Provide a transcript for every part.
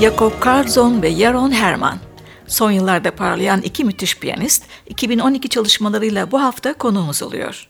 Jakob Karlsson ve Jaron Herman. Son yıllarda parlayan iki müthiş piyanist, 2012 çalışmalarıyla bu hafta konuğumuz oluyor.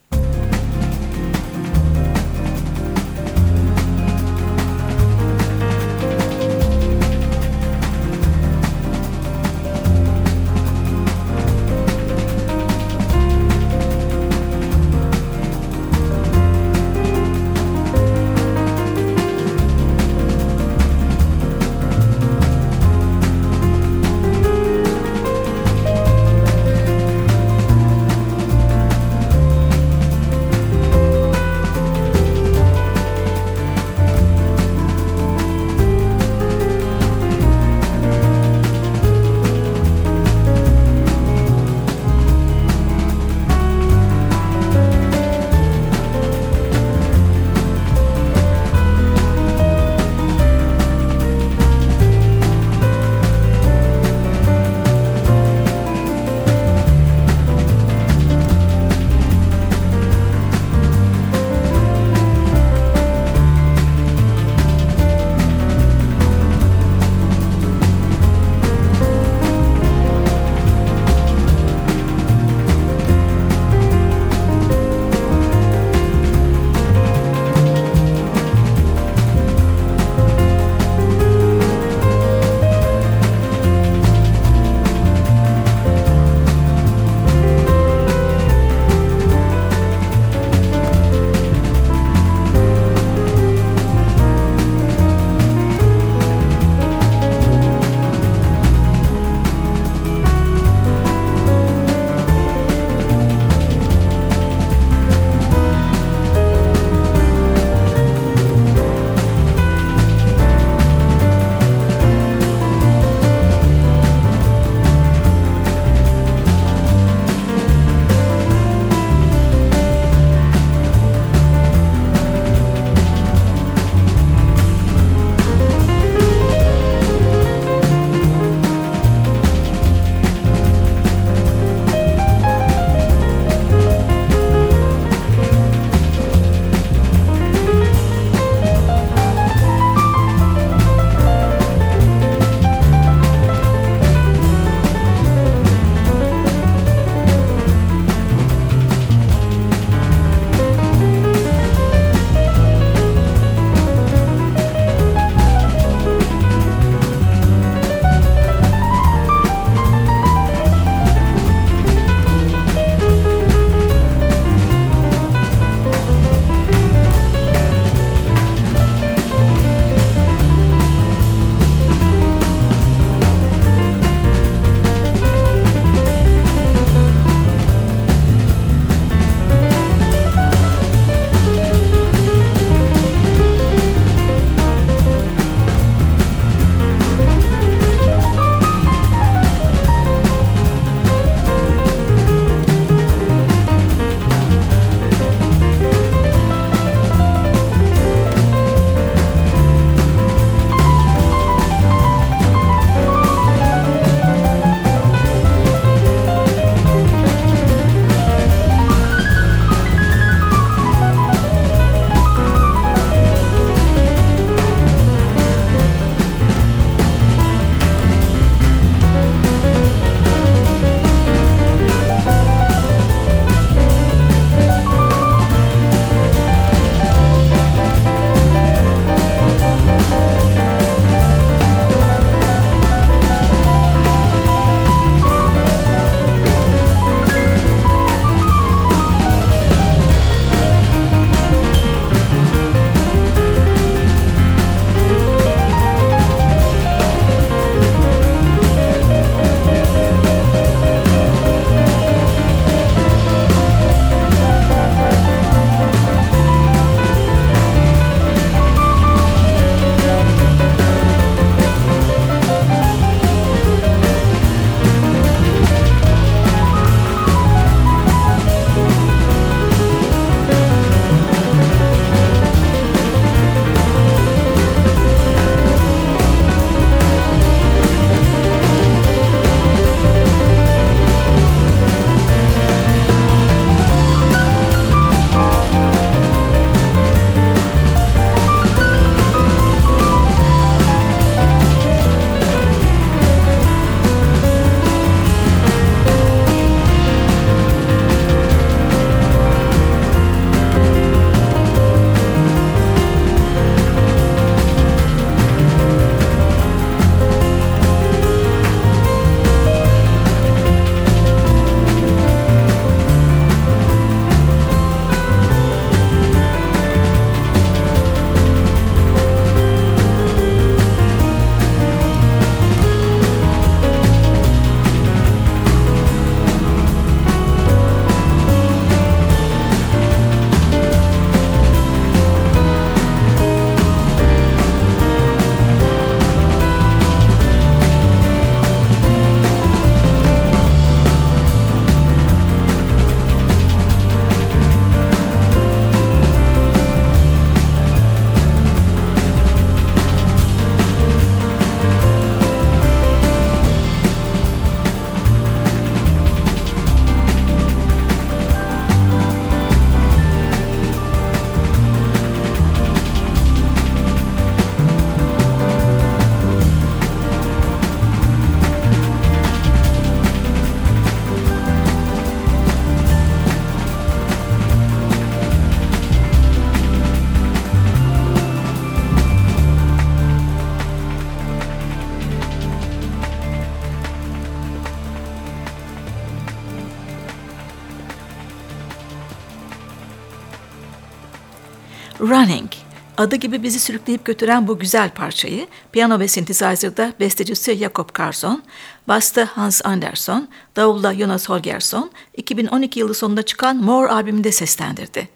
Running adı gibi bizi sürükleyip götüren bu güzel parçayı piyano ve synthesizer'da bestecisi Jakob Karlsson, basta Hans Andersson, davulda Jonas Holgersson 2012 yılı sonunda çıkan More albümünde seslendirdi.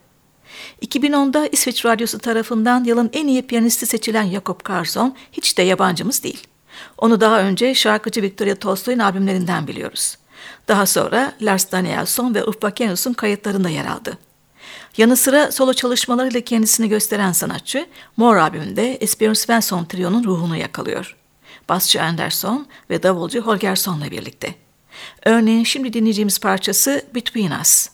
2010'da İsveç Radyosu tarafından yılın en iyi piyanisti seçilen Jakob Karlsson hiç de yabancımız değil. Onu daha önce şarkıcı Victoria Tolstoy'un albümlerinden biliyoruz. Daha sonra Lars Danielsson ve Ulf Bakenius'un kayıtlarında yer aldı. Yanı sıra solo çalışmalarıyla kendisini gösteren sanatçı, Mor albümünde Esbjörn Svensson trionun ruhunu yakalıyor. Basçı Anderson ve davulcu Holgersson'la birlikte. Örneğin şimdi dinleyeceğimiz parçası Between Us.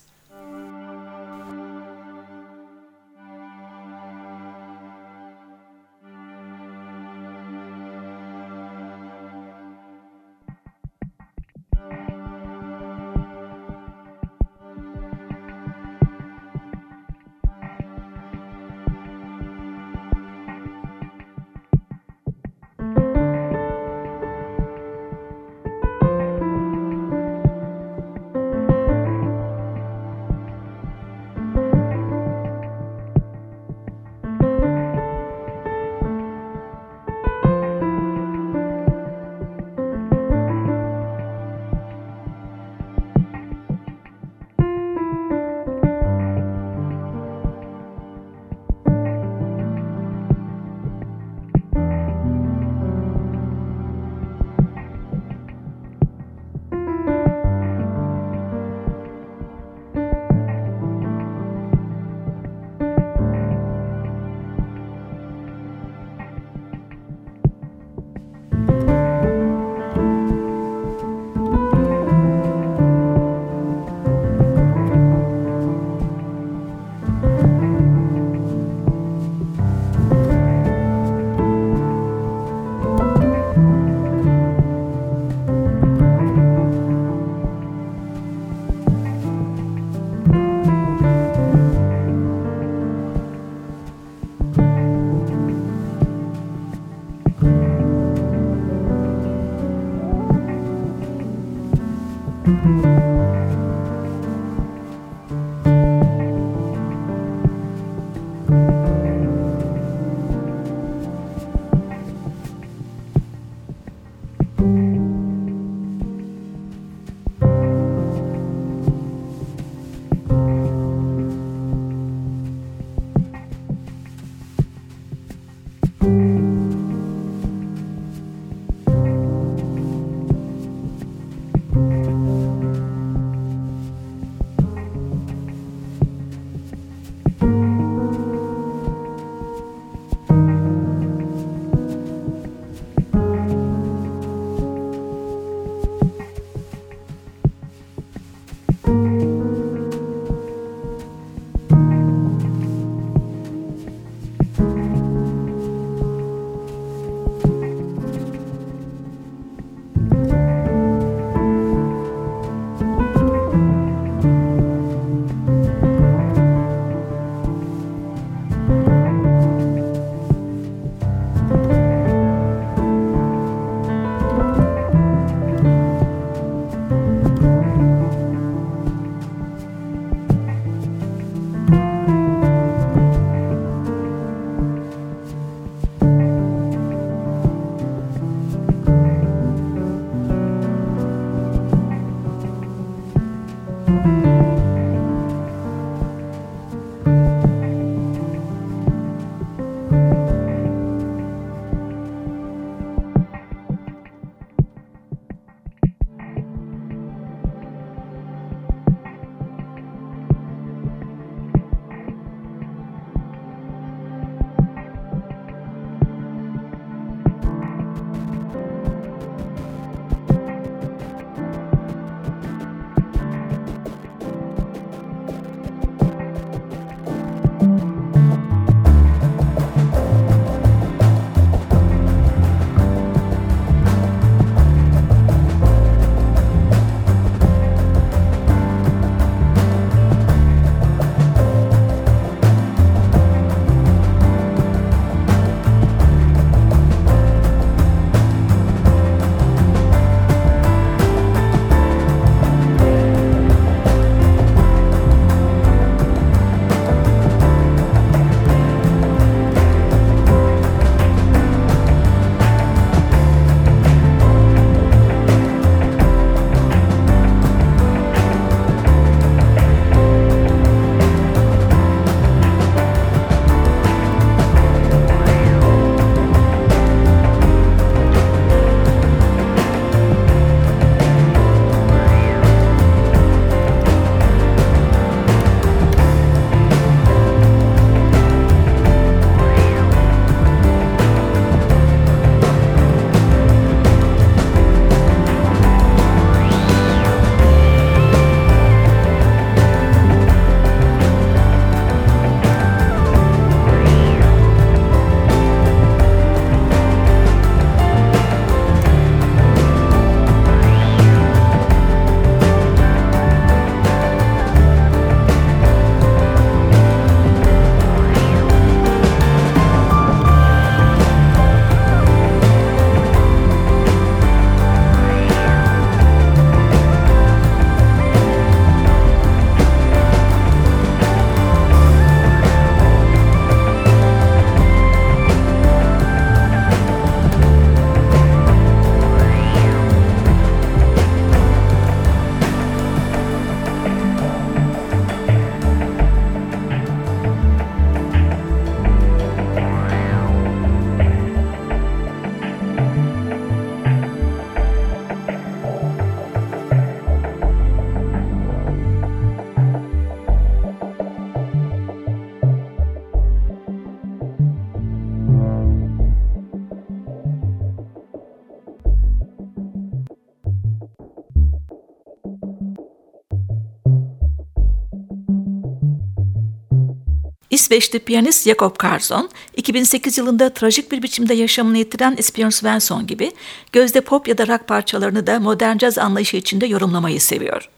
İsveçli piyanist Jakob Karlsson, 2008 yılında trajik bir biçimde yaşamını yitiren Espion Svensson gibi gözde pop ya da rock parçalarını da modern caz anlayışı içinde yorumlamayı seviyor.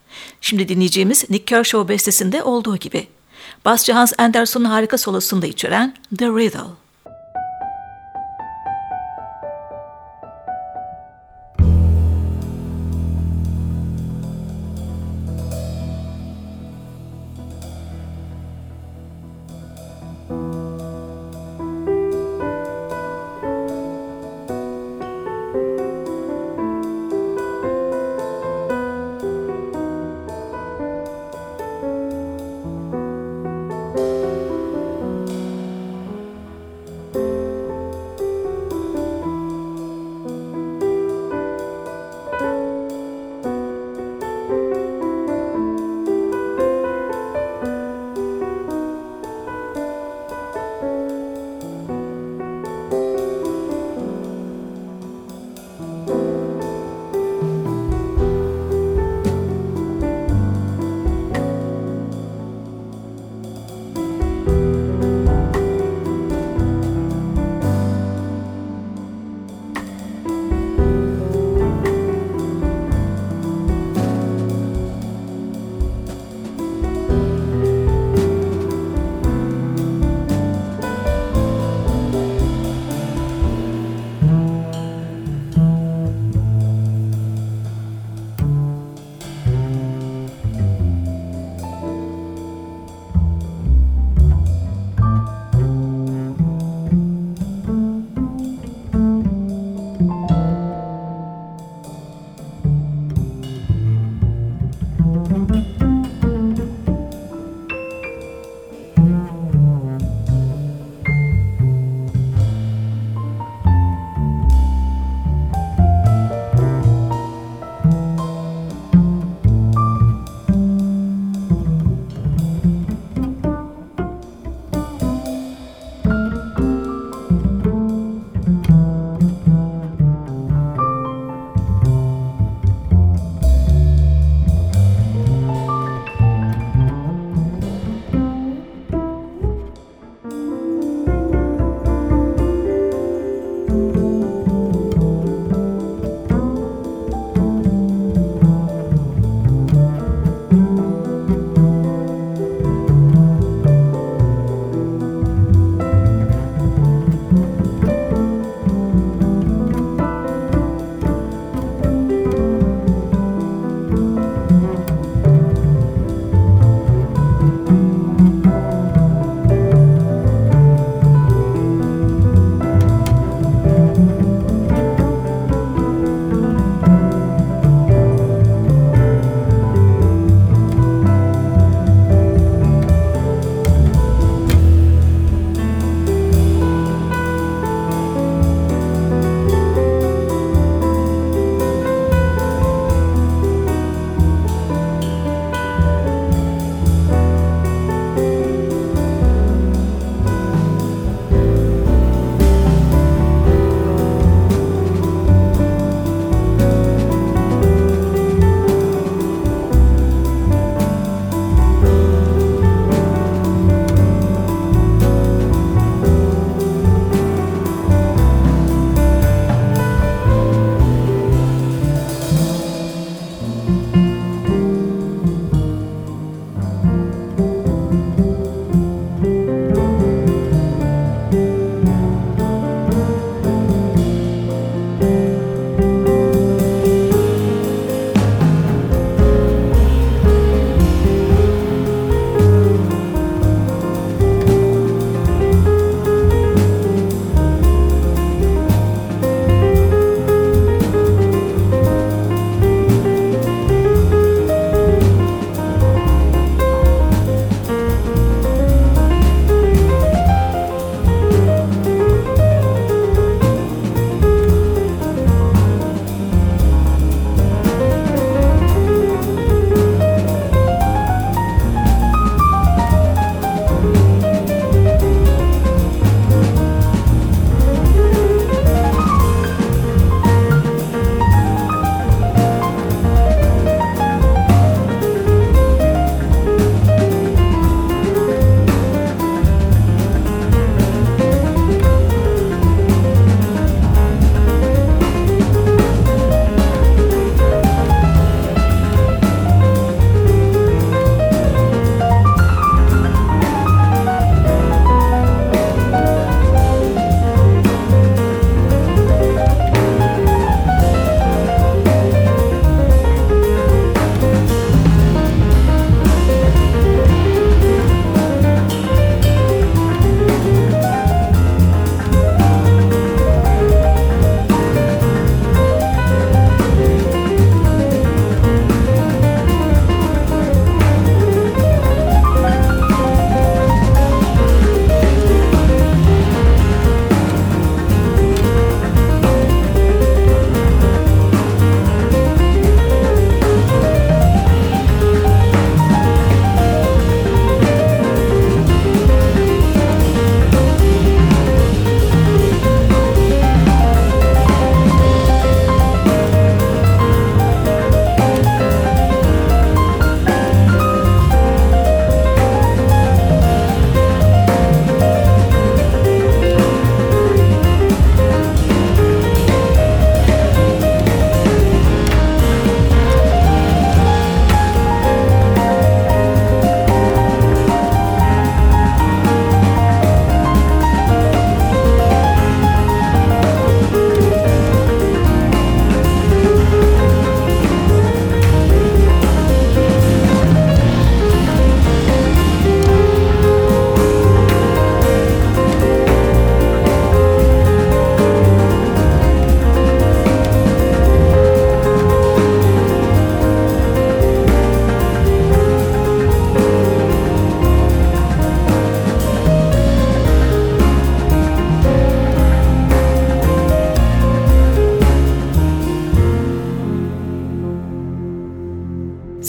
Şimdi dinleyeceğimiz Nick Kershaw bestesinde olduğu gibi. Basçı Hans Anderson'un harika solosunu da içeren The Riddle.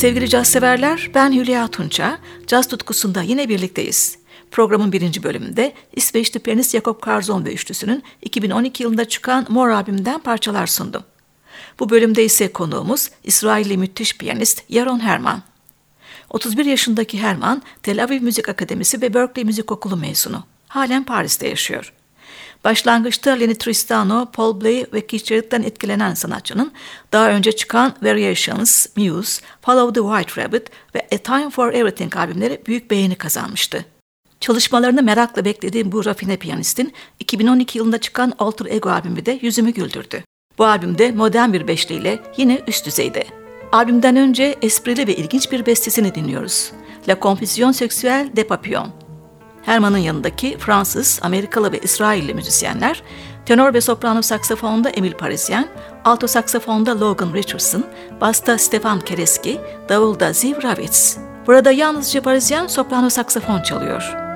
Sevgili caz severler, ben Hülya Tunça. Caz tutkusunda yine birlikteyiz. Programın birinci bölümünde İsveçli piyanist Jakob Karzon ve üçlüsünün 2012 yılında çıkan Mor albümünden parçalar sundum. Bu bölümde ise konuğumuz İsrailli müthiş piyanist Yaron Herman. 31 yaşındaki Herman, Tel Aviv Müzik Akademisi ve Berkeley Müzik Okulu mezunu. Halen Paris'te yaşıyor. Başlangıçta Lenny Tristano, Paul Bley ve Keith etkilenen sanatçının daha önce çıkan Variations, Muse, Follow the White Rabbit ve A Time for Everything albümleri büyük beğeni kazanmıştı. Çalışmalarını merakla beklediğim bu rafine piyanistin 2012 yılında çıkan Alter Ego albümü de yüzümü güldürdü. Bu albümde modern bir beşliyle yine üst düzeyde. Albümden önce esprili ve ilginç bir bestesini dinliyoruz. La Confusion Sexuelle des Papillons. Herman'ın yanındaki Fransız, Amerikalı ve İsrailli müzisyenler, tenor ve soprano saksafonda Emil Parisien, alto saksafonda Logan Richardson, basta Stefan Kereski, davulda Ziv Ravitz. Burada yalnızca Parisien soprano saksafon çalıyor.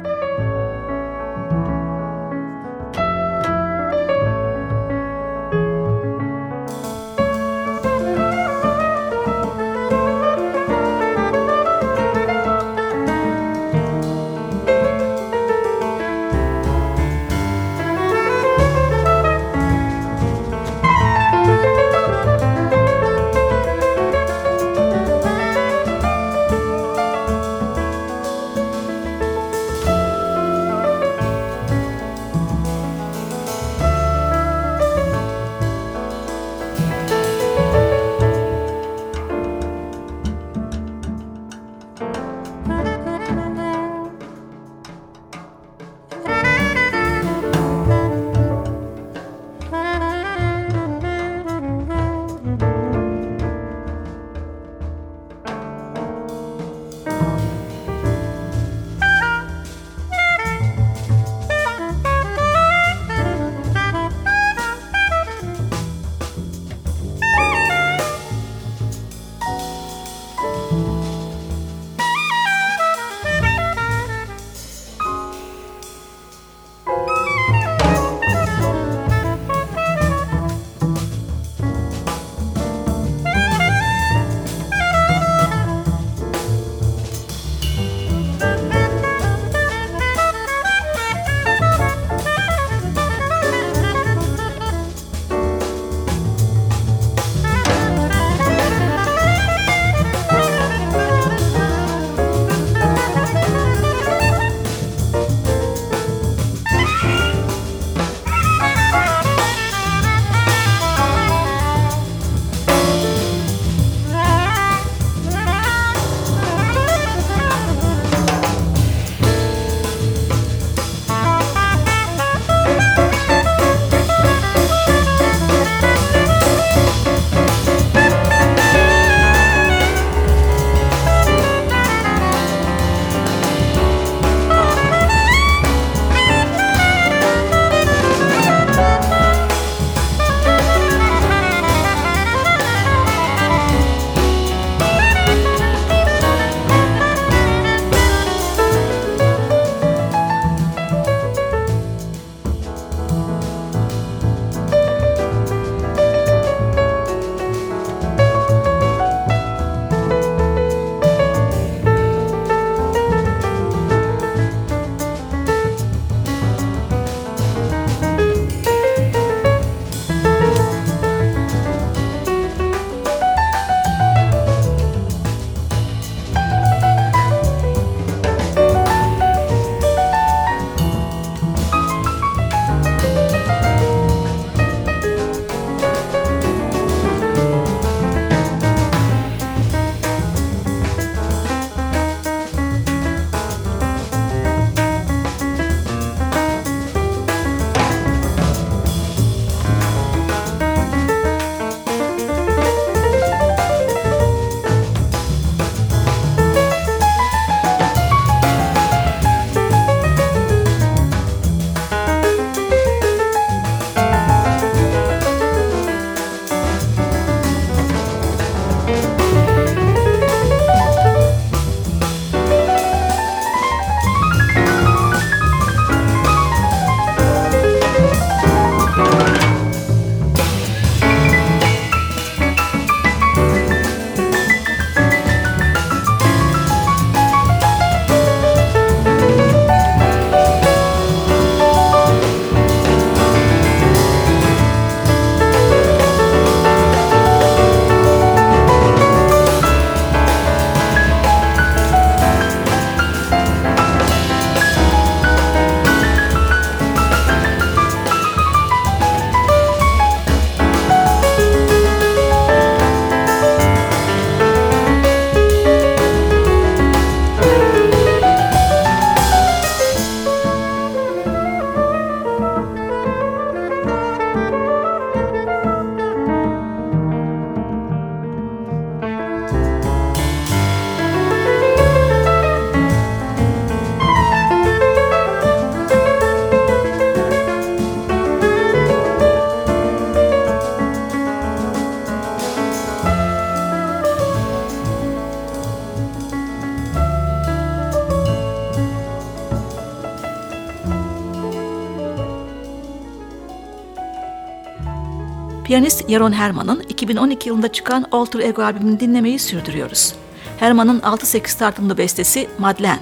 Piyanist Yaron Herman'ın 2012 yılında çıkan Alter Ego albümünü dinlemeyi sürdürüyoruz. Herman'ın 6-8 tartımlı bestesi Madeleine.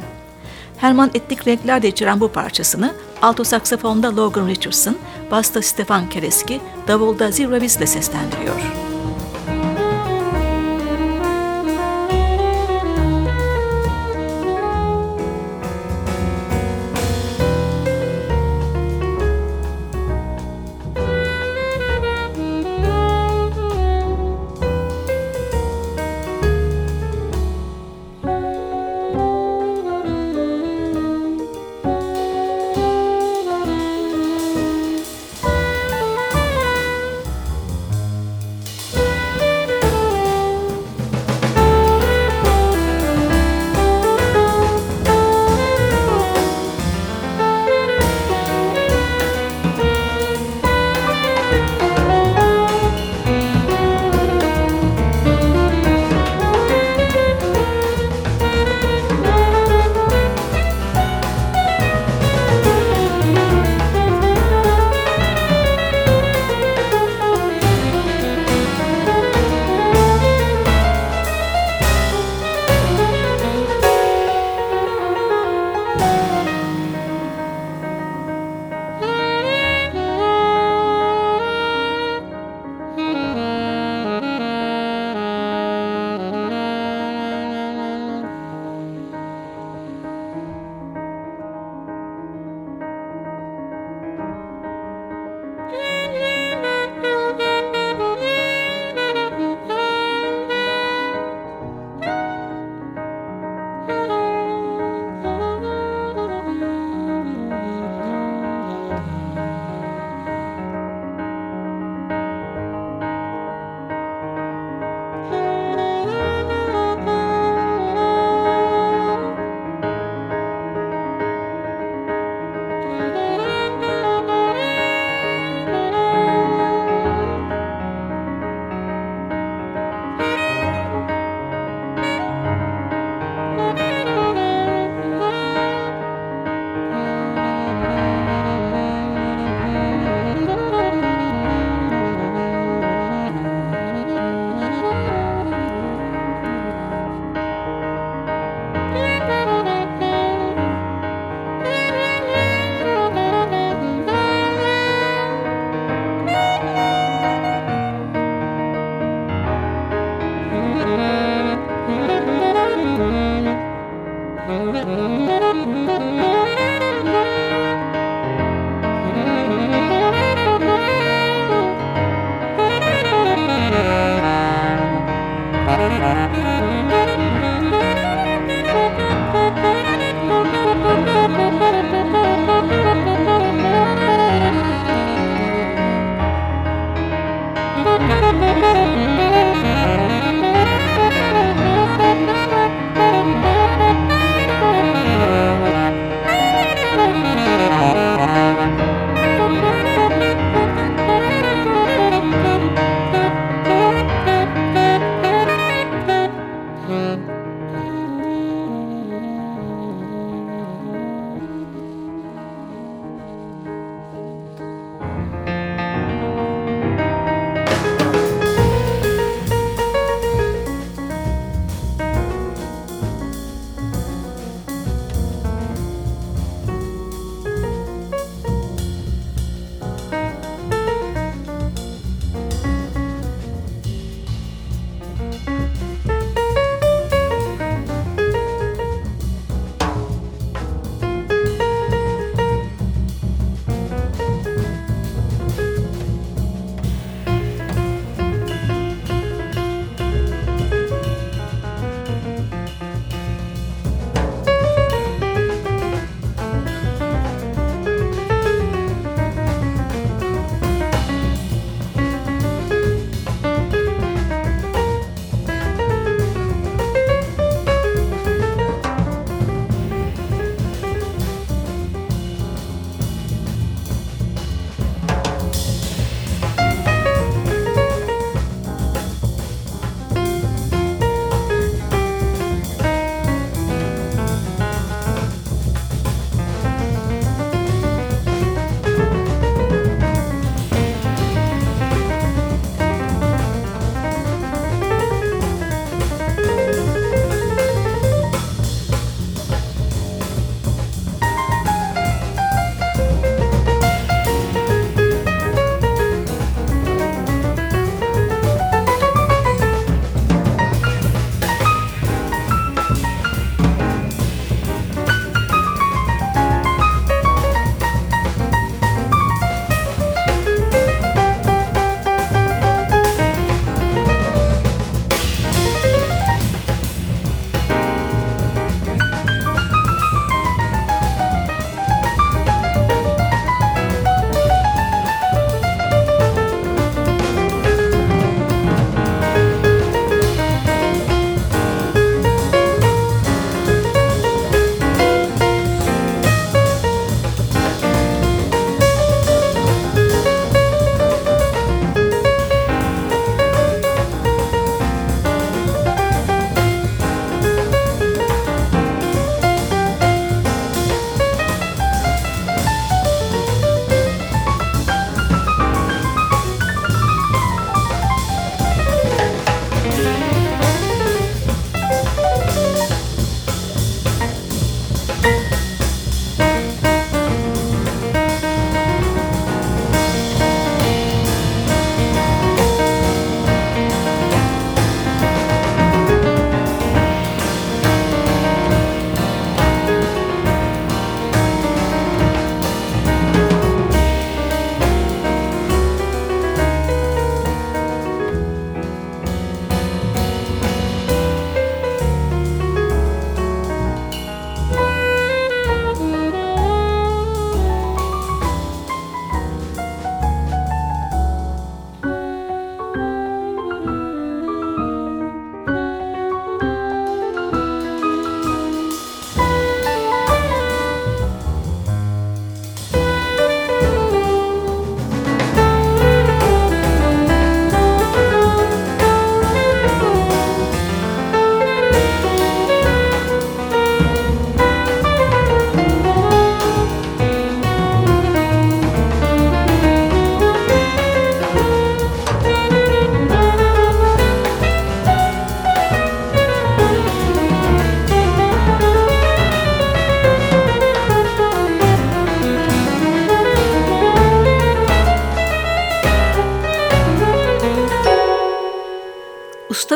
Herman etnik renkler de içeren bu parçasını alto saksafonda Logan Richardson, basta Stefan Kereski, davulda Zira ile seslendiriyor.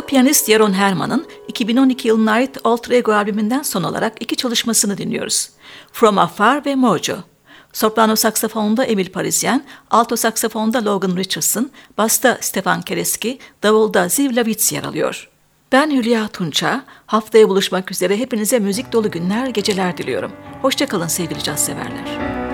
Piyanist Yaron Herman'ın 2012 yılına ait Alter Ego albümünden son olarak iki çalışmasını dinliyoruz. From Afar ve Mojo. Soprano saksafonda Emil Parisien, alto saksafonda Logan Richardson, basta Stefan Kereski, davulda Ziv Lavitz yer alıyor. Ben Hülya Tunça. Haftaya buluşmak üzere hepinize müzik dolu günler, geceler diliyorum. Hoşçakalın sevgili caz severler.